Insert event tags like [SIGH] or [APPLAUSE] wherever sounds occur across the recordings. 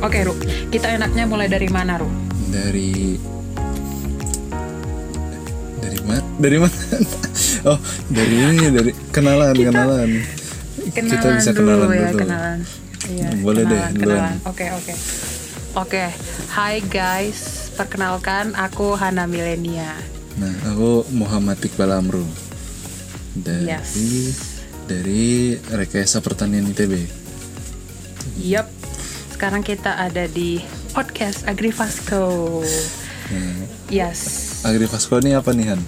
Oke, Ru. Kita enaknya mulai dari mana, Ru? Dari dari mana? Dari mana? [LAUGHS] oh, dari ini dari kenalan, kenalan. Kenalan Kita bisa dulu kenalan ya, dulu. kenalan. Iya, Boleh deh, kenalan, duluan. kenalan. Oke, oke. Oke, hai guys. Perkenalkan, aku Hana Milenia. Nah, aku Muhammad Iqbal Amru. Dari Yes. dari Rekayasa Pertanian ITB. Yup. Sekarang kita ada di podcast Agrifasco. Nah, Yes. Agrifasco ini apa nih Han?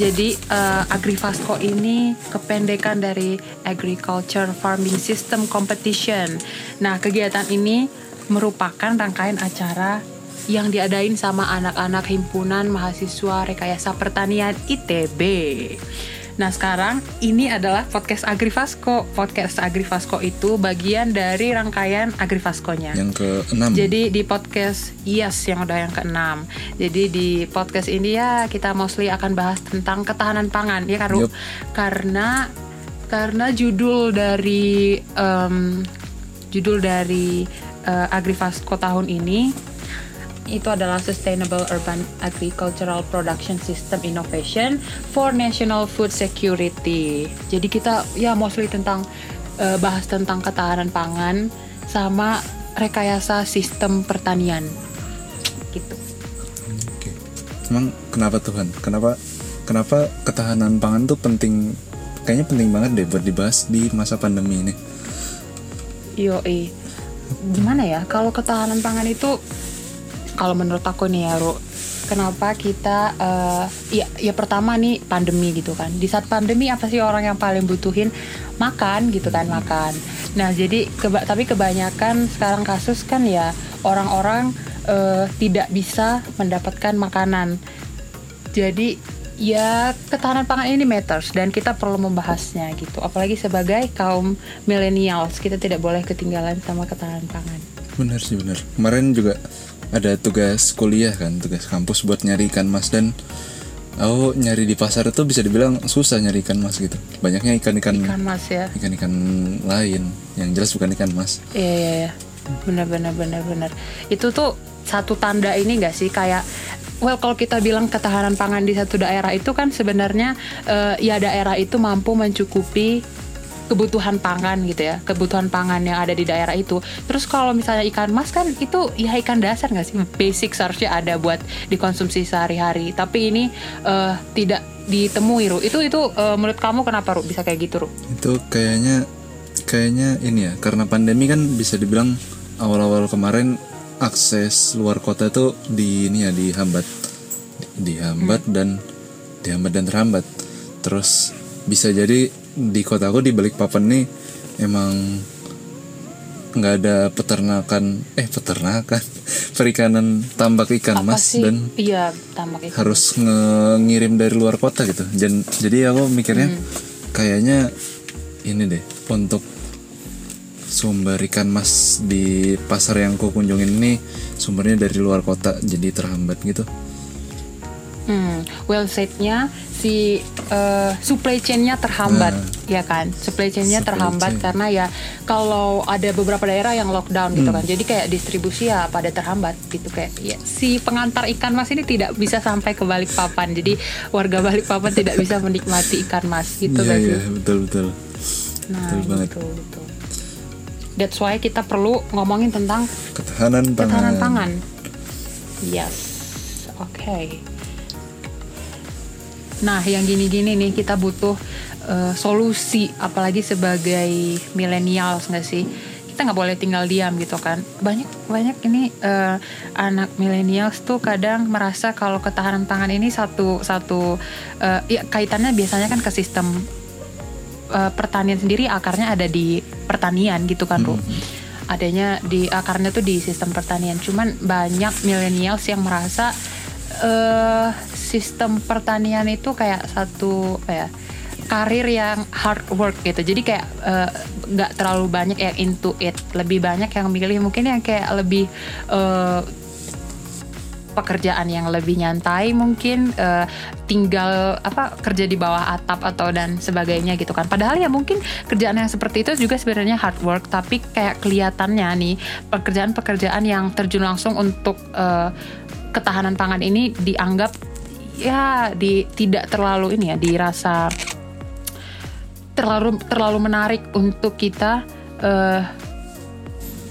Jadi eh, Agrifasco ini kependekan dari Agriculture Farming System Competition. Nah, kegiatan ini merupakan rangkaian acara yang diadain sama anak-anak himpunan mahasiswa rekayasa pertanian ITB. Nah, sekarang ini adalah podcast Agrifasco. Podcast Agrifasco itu bagian dari rangkaian Agrifasco-nya. Yang keenam. Jadi di podcast Yes yang udah yang keenam. Jadi di podcast ini ya kita mostly akan bahas tentang ketahanan pangan ya kan Ru? Yup. Karena karena judul dari em, judul dari eh, Agrifasco tahun ini itu adalah Sustainable Urban Agricultural Production System Innovation for National Food Security. Jadi kita ya mostly tentang eh, bahas tentang ketahanan pangan sama rekayasa sistem pertanian. Gitu. Oke. Emang kenapa Tuhan? Kenapa kenapa ketahanan pangan tuh penting? Kayaknya penting banget deh buat dibahas di masa pandemi ini. Yoi. Gimana ya kalau ketahanan pangan itu kalau menurut aku nih ya, Ru, kenapa kita eh, ya ya pertama nih pandemi gitu kan. Di saat pandemi apa sih orang yang paling butuhin makan gitu kan, makan. Nah, jadi keba- tapi kebanyakan sekarang kasus kan ya orang-orang eh, tidak bisa mendapatkan makanan. Jadi ya ketahanan pangan ini matters dan kita perlu membahasnya gitu. Apalagi sebagai kaum millennials kita tidak boleh ketinggalan sama ketahanan pangan. Bener sih bener. Kemarin juga ada tugas kuliah kan, tugas kampus buat nyari ikan mas dan aku nyari di pasar itu bisa dibilang susah nyari ikan mas gitu. Banyaknya ikan-ikan Ikan mas ya. ikan-ikan lain yang jelas bukan ikan mas. Iya iya iya. Benar benar benar benar. Itu tuh satu tanda ini gak sih kayak well kalau kita bilang ketahanan pangan di satu daerah itu kan sebenarnya eh, ya daerah itu mampu mencukupi kebutuhan pangan gitu ya kebutuhan pangan yang ada di daerah itu. Terus kalau misalnya ikan mas kan itu ya ikan dasar nggak sih? Basic seharusnya ada buat dikonsumsi sehari-hari. Tapi ini eh, tidak ditemui Ru. Itu itu eh, menurut kamu kenapa Ru? Bisa kayak gitu Ru? Itu kayaknya kayaknya ini ya karena pandemi kan bisa dibilang awal-awal kemarin akses luar kota tuh di ini ya dihambat. Di- dihambat dan dihambat dan terhambat. Terus bisa jadi di kotaku di Balikpapan nih emang nggak ada peternakan eh peternakan [LAUGHS] perikanan tambak ikan apa mas sih dan iya tambak ikan harus nge- ngirim dari luar kota gitu. Dan jadi aku mikirnya kayaknya ini deh untuk sumber ikan mas di pasar yang ku kunjungin ini sumbernya dari luar kota jadi terhambat gitu. Hmm, well said-nya si eh, supply chain-nya terhambat, Nah. ya kan? Supply chain-nya Supply terhambat chain. karena ya kalau ada beberapa daerah yang lockdown gitu Hmm. kan. Jadi kayak distribusi ya pada terhambat gitu kayak ya, si pengantar ikan mas ini tidak bisa sampai ke Balikpapan. Jadi warga Balikpapan tidak bisa [LAUGHS] menikmati ikan mas gitu Iya kan iya betul betul. Nah, betul banget. betul betul. That's why kita perlu ngomongin tentang Ketahanan pangan. ketahanan pangan. Yes, oke. Nah, yang gini-gini nih kita butuh eh, solusi, apalagi sebagai millennials nggak sih? Kita nggak boleh tinggal diam gitu kan. Banyak banyak ini eh, anak millennials tuh kadang merasa kalau ketahanan pangan ini satu satu eh, ya kaitannya biasanya kan ke sistem eh, pertanian sendiri akarnya ada di pertanian gitu kan, Ru. Adanya di akarnya tuh di sistem pertanian. Cuman banyak millennials yang merasa eh sistem pertanian itu kayak satu apa ya karir yang hard work gitu. Jadi kayak eh, nggak terlalu banyak yang into it. Lebih banyak yang milih mungkin yang kayak lebih eh, pekerjaan yang lebih nyantai mungkin uh, tinggal apa kerja di bawah atap atau dan sebagainya gitu kan. Padahal ya mungkin kerjaan yang seperti itu juga sebenarnya hard work tapi kayak kelihatannya nih pekerjaan-pekerjaan yang terjun langsung untuk uh, ketahanan pangan ini dianggap ya di tidak terlalu ini ya dirasa terlalu terlalu menarik untuk kita uh,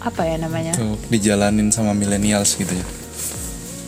apa ya namanya? Dijalanin sama millennials gitu ya.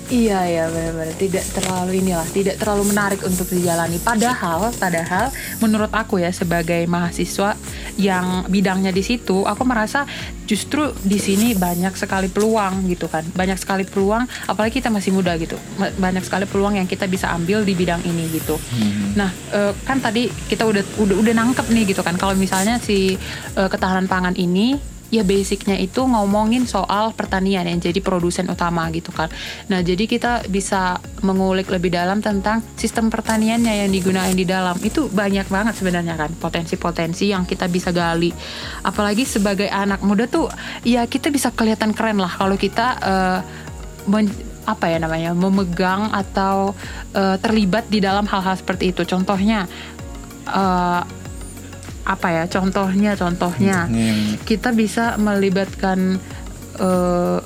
Iya ya benar-benar tidak terlalu inilah tidak terlalu menarik untuk dijalani. Padahal padahal menurut aku ya sebagai mahasiswa yang bidangnya di situ, aku merasa justru di sini banyak sekali peluang gitu kan. Banyak sekali peluang apalagi kita masih muda gitu. Banyak sekali peluang yang kita bisa ambil di bidang ini gitu. Hmm. Nah, e, kan tadi kita udah udah udah nangkep nih gitu kan kalau misalnya si e, ketahanan pangan ini ya basicnya itu ngomongin soal pertanian yang jadi produsen utama gitu kan. Nah jadi kita bisa mengulik lebih dalam tentang sistem pertaniannya yang digunakan di dalam itu banyak banget sebenarnya kan potensi-potensi yang kita bisa gali. Apalagi sebagai anak muda tuh ya kita bisa kelihatan keren lah kalau kita uh, apa ya namanya memegang atau uh, terlibat di dalam hal-hal seperti itu. Contohnya uh, apa ya contohnya contohnya. Yang... kita bisa melibatkan uh,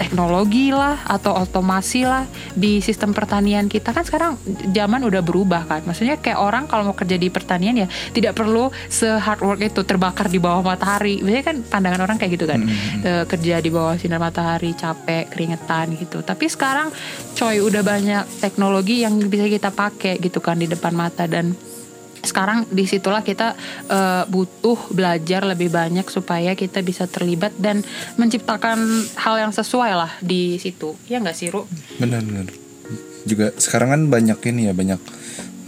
teknologi lah atau otomasi lah di sistem pertanian kita. Kan sekarang zaman udah berubah kan. Maksudnya kayak orang kalau mau kerja di pertanian ya tidak perlu se hard work itu terbakar di bawah matahari. Biasanya kan pandangan orang kayak gitu kan. Hmm. e, kerja di bawah sinar matahari capek keringetan gitu. Tapi sekarang coy udah banyak teknologi yang bisa kita pakai gitu kan di depan mata. Dan sekarang di situlah kita uh, butuh belajar lebih banyak supaya kita bisa terlibat dan menciptakan hal yang sesuai lah di situ. Ya nggak sih Ru? Benar benar. Juga sekarang kan banyak ini ya banyak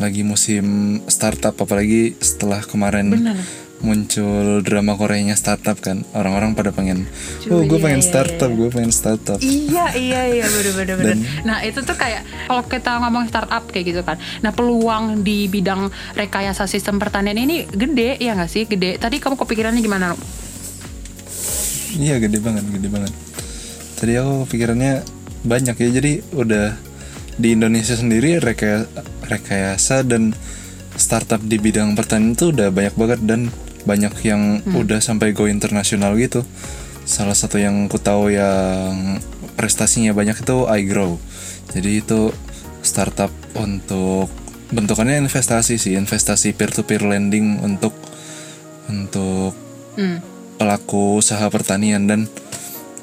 lagi musim startup apalagi setelah kemarin Bener muncul drama Koreanya startup kan? Orang-orang pada pengen oh gue iya, pengen iya, startup iya. gue pengen startup. Iya iya iya bener bener bener. Nah itu tuh kayak kalau kita ngomong startup kayak gitu kan. Nah peluang di bidang rekayasa sistem pertanian ini gede ya nggak sih? Gede. Tadi kamu kepikirannya gimana? Iya gede banget gede banget. Tadi aku pikirannya banyak ya. Jadi udah di Indonesia sendiri rekayasa, rekayasa dan startup di bidang pertanian itu udah banyak banget. Dan banyak yang hmm. udah sampai go internasional gitu salah satu yang ku tahu yang prestasinya banyak itu iGrow jadi itu startup untuk bentukannya investasi sih investasi peer to peer lending untuk untuk hmm. pelaku usaha pertanian dan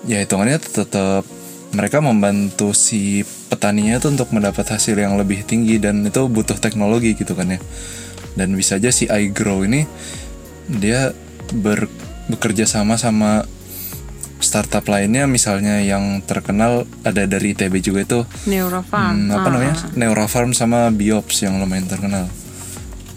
ya hitungannya tetap mereka membantu si petaninya itu untuk mendapat hasil yang lebih tinggi dan itu butuh teknologi gitu kan ya dan bisa aja si iGrow ini dia ber, bekerja sama sama startup lainnya misalnya yang terkenal ada dari ITB juga itu. Neurofarm. Hmm, apa ah. namanya? Neurofarm sama Biops yang lumayan terkenal.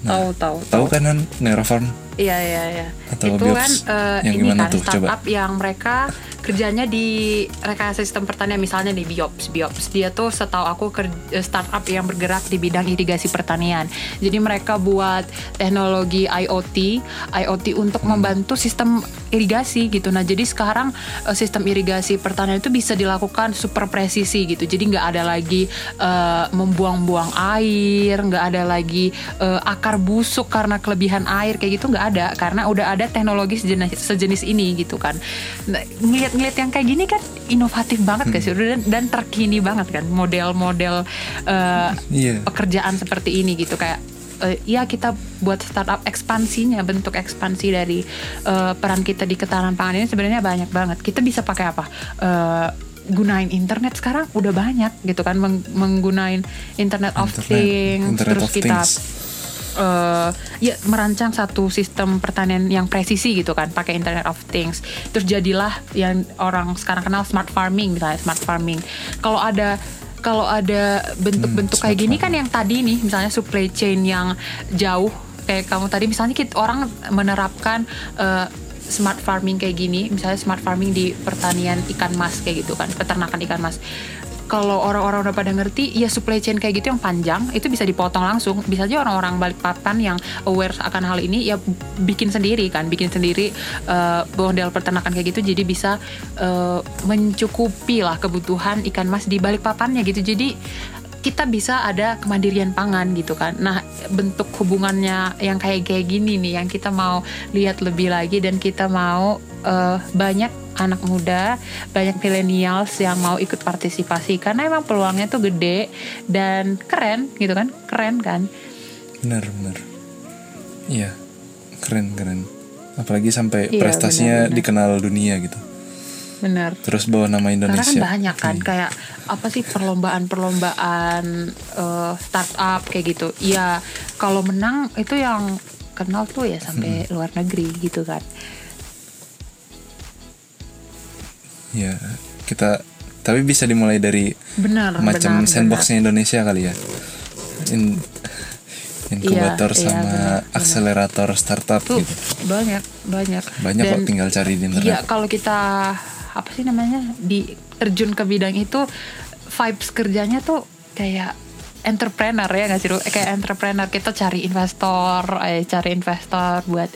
Nah, tahu tahu tahu kan kan Neurofarm? Iya iya iya atau itu kan uh, yang ini kan tuh? Startup coba yang mereka kerjanya di rekayasa sistem pertanian misalnya di Biops. Biops dia tuh setahu aku kerja, startup yang bergerak di bidang irigasi pertanian. Jadi mereka buat teknologi IoT IoT untuk hmm. membantu sistem irigasi gitu. Nah jadi sekarang uh, sistem irigasi pertanian itu bisa dilakukan super presisi gitu. Jadi nggak ada lagi uh, membuang-buang air nggak ada lagi uh, akar busuk karena kelebihan air kayak gitu nggak ada. Karena udah ada teknologi sejenis sejenis ini gitu kan. Nah, ngeliat-ngeliat yang kayak gini kan inovatif banget hmm. sih? Dan, dan terkini banget kan model-model uh, yeah. pekerjaan seperti ini gitu. Kayak uh, ya kita buat startup ekspansinya bentuk ekspansi dari uh, peran kita di ketahanan pangan ini sebenarnya banyak banget. Kita bisa pakai apa? Uh, gunain internet sekarang udah banyak gitu kan. Meng menggunain internet, internet of things internet terus of kita things uh, ya merancang satu sistem pertanian yang presisi gitu kan pakai Internet of Things. Terus jadilah yang orang sekarang kenal smart farming misalnya smart farming. Kalau ada kalau ada bentuk-bentuk hmm, kayak gini kan yang tadi nih misalnya supply chain yang jauh kayak kamu tadi misalnya kita orang menerapkan uh, smart farming kayak gini misalnya smart farming di pertanian ikan mas kayak gitu kan peternakan ikan mas kalau orang-orang udah pada ngerti ya supply chain kayak gitu yang panjang itu bisa dipotong langsung. Bisa aja orang-orang Balikpapan yang aware akan hal ini ya bikin sendiri kan bikin sendiri uh, model peternakan kayak gitu. Jadi bisa uh, mencukupi lah kebutuhan ikan mas di Balikpapannya gitu. Jadi kita bisa ada kemandirian pangan gitu kan. Nah, bentuk hubungannya yang kayak kayak gini nih yang kita mau lihat lebih lagi dan kita mau uh, banyak anak muda, banyak millennials yang mau ikut partisipasi karena emang peluangnya tuh gede dan keren gitu kan, keren kan? Benar benar. Iya, keren keren. Apalagi sampai iya, prestasinya bener, bener. dikenal dunia gitu. Benar. Terus bawa nama Indonesia. Karena kan banyak kan hmm. kayak apa sih perlombaan-perlombaan uh, startup kayak gitu. Iya, kalau menang itu yang kenal tuh ya sampai hmm. luar negeri gitu kan. Ya kita tapi bisa dimulai dari benar macam benar, sandboxnya benar. Indonesia kali ya In, inkubator iya, sama iya, benar, akselerator benar. startup Tuh, gitu. banyak banyak banyak Dan, kok tinggal cari di internet iya kalau kita apa sih namanya di terjun ke bidang itu vibes kerjanya tuh kayak entrepreneur ya nggak sih kayak entrepreneur kita cari investor eh cari investor buat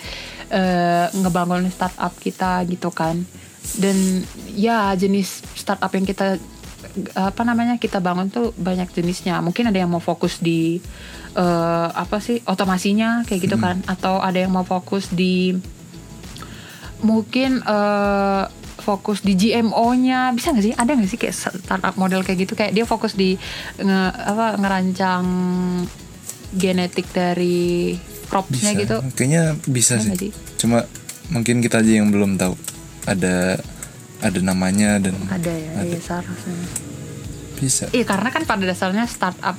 uh, ngebangun startup kita gitu kan. Dan ya jenis startup yang kita apa namanya kita bangun tuh banyak jenisnya. Mungkin ada yang mau fokus di uh, apa sih otomasinya kayak gitu hmm. kan. Atau ada yang mau fokus di mungkin uh, fokus di GMO-nya bisa nggak sih? Ada nggak sih kayak startup model kayak gitu? Kayak dia fokus di nge, apa ngerancang genetik dari cropsnya gitu. Kayaknya bisa sih. sih cuma mungkin kita aja yang belum tahu. Ada ada namanya dan ada ya ada. iya seharusnya. Bisa. Iya karena kan pada dasarnya startup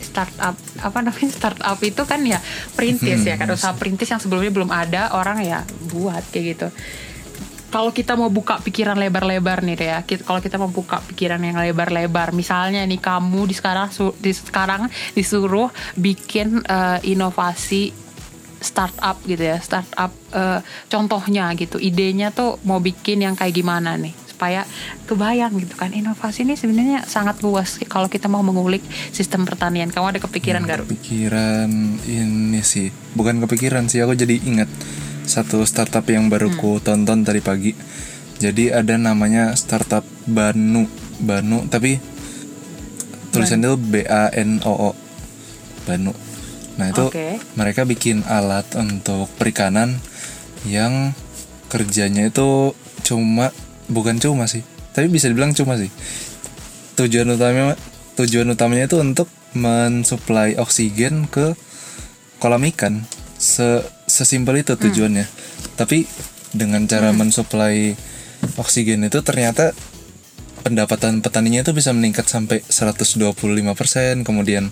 startup apa namanya startup itu kan ya perintis hmm, ya kan. Usaha perintis yang sebelumnya belum ada orang ya buat kayak gitu. Kalau kita mau buka pikiran lebar-lebar nih ya kalau kita mau buka pikiran yang lebar-lebar misalnya nih kamu di sekarang di sekarang disuruh bikin uh, inovasi startup gitu ya startup uh, contohnya gitu. Idenya tuh mau bikin yang kayak gimana nih supaya kebayang gitu kan. Inovasi ini sebenarnya sangat luas kalau kita mau mengulik sistem pertanian. Kamu ada kepikiran gak? Kepikiran ini sih. Bukan kepikiran sih aku jadi ingat satu startup yang baru hmm. ku tonton tadi pagi. Jadi ada namanya startup Banu Banu tapi tulisannya itu B A N O O Banu Nah itu okay. mereka bikin alat untuk perikanan yang kerjanya itu cuma bukan cuma sih, tapi bisa dibilang cuma sih. Tujuan utamanya tujuan utamanya itu untuk mensuplai oksigen ke kolam ikan. Se sesimpel itu hmm. tujuannya. Hmm. Tapi dengan cara hmm. mensuplai oksigen itu ternyata pendapatan petaninya itu bisa meningkat sampai 125%, kemudian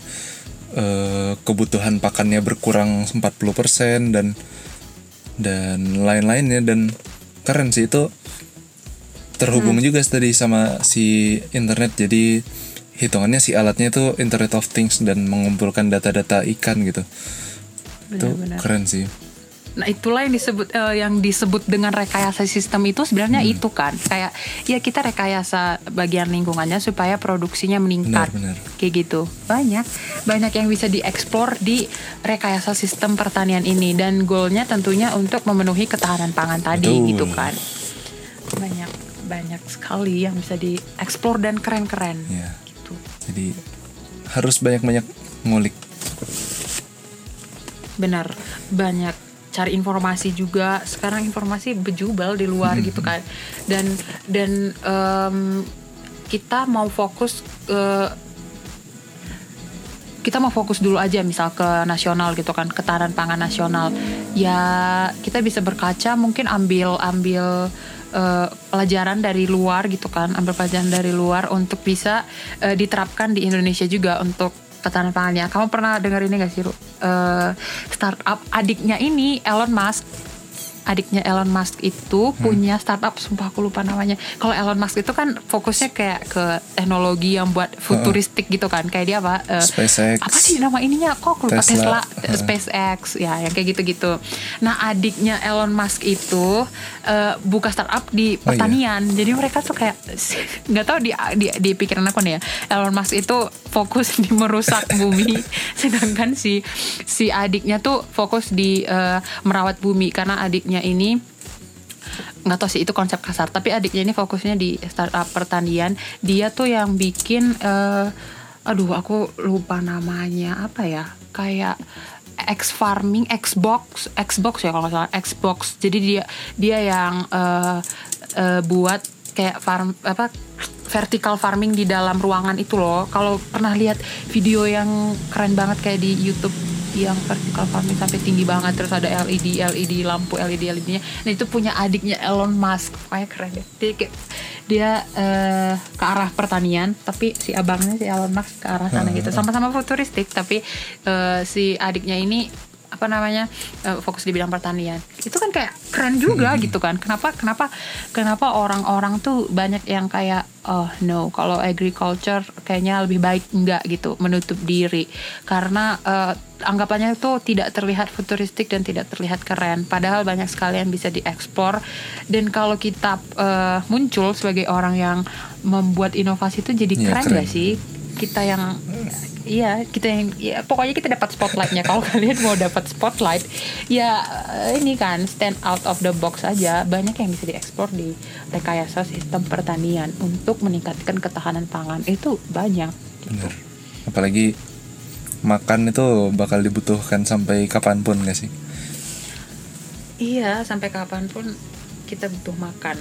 uh, kebutuhan pakannya berkurang 40% dan dan lain-lainnya. Dan keren sih itu terhubung hmm. juga tadi sama si internet. Jadi hitungannya si alatnya itu Internet of Things dan mengumpulkan data-data ikan gitu. Benar, itu keren sih Nah itulah yang disebut uh, yang disebut dengan rekayasa sistem itu sebenarnya hmm. itu kan. Kayak ya kita rekayasa bagian lingkungannya supaya produksinya meningkat. Benar, benar. kayak gitu. Banyak banyak yang bisa dieksplor di rekayasa sistem pertanian ini. Dan goalnya tentunya untuk memenuhi ketahanan pangan tadi Betul. gitu kan. Banyak banyak sekali yang bisa dieksplor dan keren-keren. Ya. gitu. Jadi harus banyak-banyak ngulik. Benar. Banyak cari informasi juga. Sekarang informasi bejubel di luar hmm. gitu kan. Dan dan um, kita mau fokus uh, kita mau fokus dulu aja misal ke nasional gitu kan ketahanan pangan nasional. Ya kita bisa berkaca mungkin ambil ambil uh, pelajaran dari luar gitu kan ambil pelajaran dari luar untuk bisa uh, diterapkan di Indonesia juga untuk ketahanan pangannya. Kamu pernah dengar ini gak sih, Ru? Uh, startup adiknya ini Elon Musk. adiknya Elon Musk itu punya startup sumpah aku lupa namanya. Kalau Elon Musk itu kan fokusnya kayak ke teknologi yang buat futuristik gitu kan. Kayak dia apa? eh, SpaceX. Apa sih nama ininya? Kok aku lupa Tesla, Tesla. eh, SpaceX ya yang kayak gitu-gitu. Nah, adiknya Elon Musk itu eh, buka startup di Oh, iya. pertanian. Jadi mereka tuh kayak [LAUGHS] nggak tahu di, di di pikiran aku nih ya. Elon Musk itu fokus di merusak [LAUGHS] bumi, sedangkan si si adiknya tuh fokus di eh, merawat bumi. Karena adiknya ini nggak tahu sih itu konsep kasar. Tapi adiknya ini fokusnya di startup pertanian. Dia tuh yang bikin eh, aduh aku lupa namanya. Apa ya? Kayak X farming Xbox Xbox ya kalau nggak salah. Xbox. Jadi dia dia yang eh, eh, buat kayak farm apa vertical farming di dalam ruangan itu loh. Kalau pernah lihat video yang keren banget kayak di YouTube yang vertical farming sampai tinggi banget terus ada LED LED lampu LED LED-nya nah itu punya adiknya Elon Musk. Kayak keren deh dia kayak dia eh, ke arah pertanian tapi si abangnya si Elon Musk ke arah sana gitu. Sama-sama futuristik tapi eh, si adiknya ini apa namanya eh, fokus di bidang pertanian. Itu kan kayak keren juga gitu kan. Kenapa kenapa kenapa orang-orang tuh banyak yang kayak oh no kalau agriculture kayaknya lebih baik enggak gitu menutup diri. Karena eh, anggapannya itu tidak terlihat futuristik dan tidak terlihat keren. Padahal banyak sekali yang bisa diekspor dan kalau kita eh, muncul sebagai orang yang membuat inovasi itu jadi Iya, keren keren. gak sih kita yang Iya, kita yang ya, pokoknya kita dapat spotlightnya. Kalau [LAUGHS] kalian mau dapat spotlight, ya eh, ini kan stand out of the box aja. Banyak yang bisa diekspor di rekayasa sistem pertanian untuk meningkatkan ketahanan pangan itu banyak. Apalagi makan itu bakal dibutuhkan sampai kapan pun gak sih? Iya, sampai kapan pun kita butuh makan.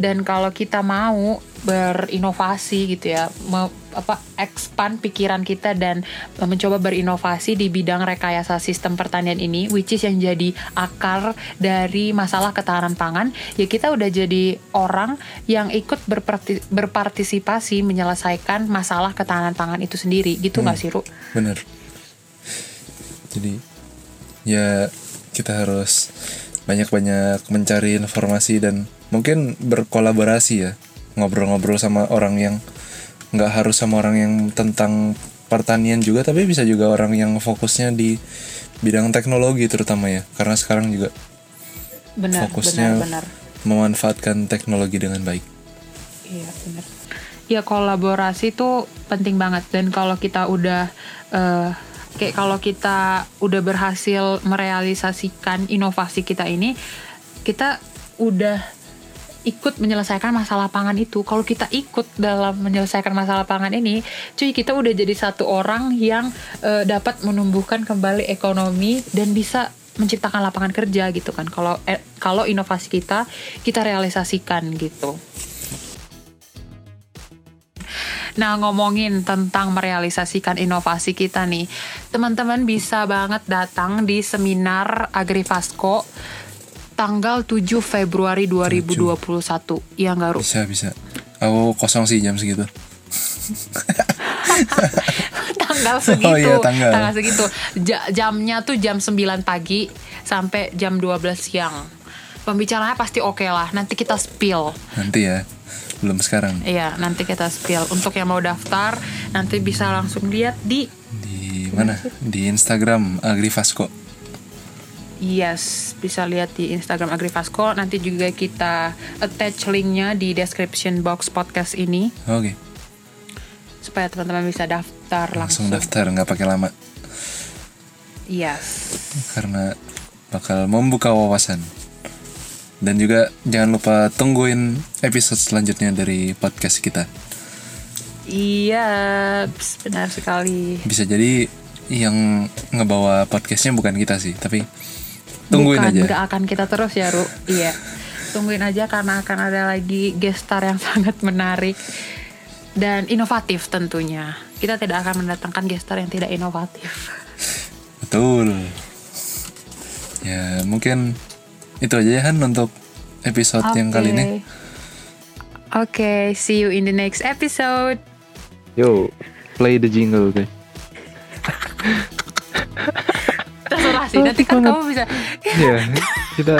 Dan kalau kita mau berinovasi gitu ya, me- apa expand pikiran kita dan mencoba berinovasi di bidang rekayasa sistem pertanian ini, which is yang jadi akar dari masalah ketahanan pangan, ya kita udah jadi orang yang ikut berparti- berpartisipasi menyelesaikan masalah ketahanan pangan itu sendiri, gitu nggak sih, Ru? Bener. Jadi ya kita harus banyak-banyak mencari informasi dan mungkin berkolaborasi ya ngobrol-ngobrol sama orang yang nggak harus sama orang yang tentang pertanian juga tapi bisa juga orang yang fokusnya di bidang teknologi terutama ya karena sekarang juga Benar, Fokusnya- benar, benar. memanfaatkan teknologi dengan baik. Iya benar. Ya kolaborasi itu penting banget dan kalau kita udah eh, kayak kalau kita udah berhasil merealisasikan inovasi kita ini, kita udah ikut menyelesaikan masalah pangan itu. Kalau kita ikut dalam menyelesaikan masalah pangan ini, cuy kita udah jadi satu orang yang eh, dapat menumbuhkan kembali ekonomi dan bisa menciptakan lapangan kerja gitu kan. Kalau eh, kalau inovasi kita kita realisasikan gitu. Nah ngomongin tentang merealisasikan inovasi kita nih Teman-teman bisa banget datang di seminar Agrifasco Tanggal 7 Februari 2021 Iya nggak Ru? Bisa bisa. Aku kosong sih jam segitu. [LAUGHS] tanggal segitu Oh iya, tanggal. segitu Ja- Jamnya tuh jam 9 pagi Sampai jam 12 siang Pembicaraannya pasti oke lah Nanti kita spill Nanti ya. Belum sekarang. Iya nanti kita spill Untuk yang mau daftar Nanti bisa langsung lihat di Di mana? Di Instagram Agrifasco. Yes, bisa lihat di Instagram Agrifasco. Nanti juga kita attach linknya di description box podcast ini Oke. supaya teman-teman bisa daftar Langsung langsung. daftar nggak pakai lama Yes. karena bakal membuka wawasan. Dan juga jangan lupa tungguin episode selanjutnya dari podcast kita. Iya, benar sekali. Bisa jadi yang ngebawa podcastnya bukan kita sih, tapi tungguin Bukan, aja. nggak akan kita terus ya, Ru. Iya. Tungguin aja karena akan ada lagi guest star yang [LAUGHS] sangat menarik dan inovatif tentunya. Kita tidak akan mendatangkan guest star yang tidak inovatif. Betul. Ya mungkin itu aja ya Han untuk episode yang kali ini. Oke, see you in the next episode. Yo, play the jingle guys. [LAUGHS] Sih. Nanti kan banget. kamu bisa Iya, kita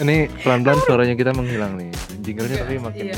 ini pelan-pelan suaranya kita menghilang nih. Jinglenya tapi makin Iya.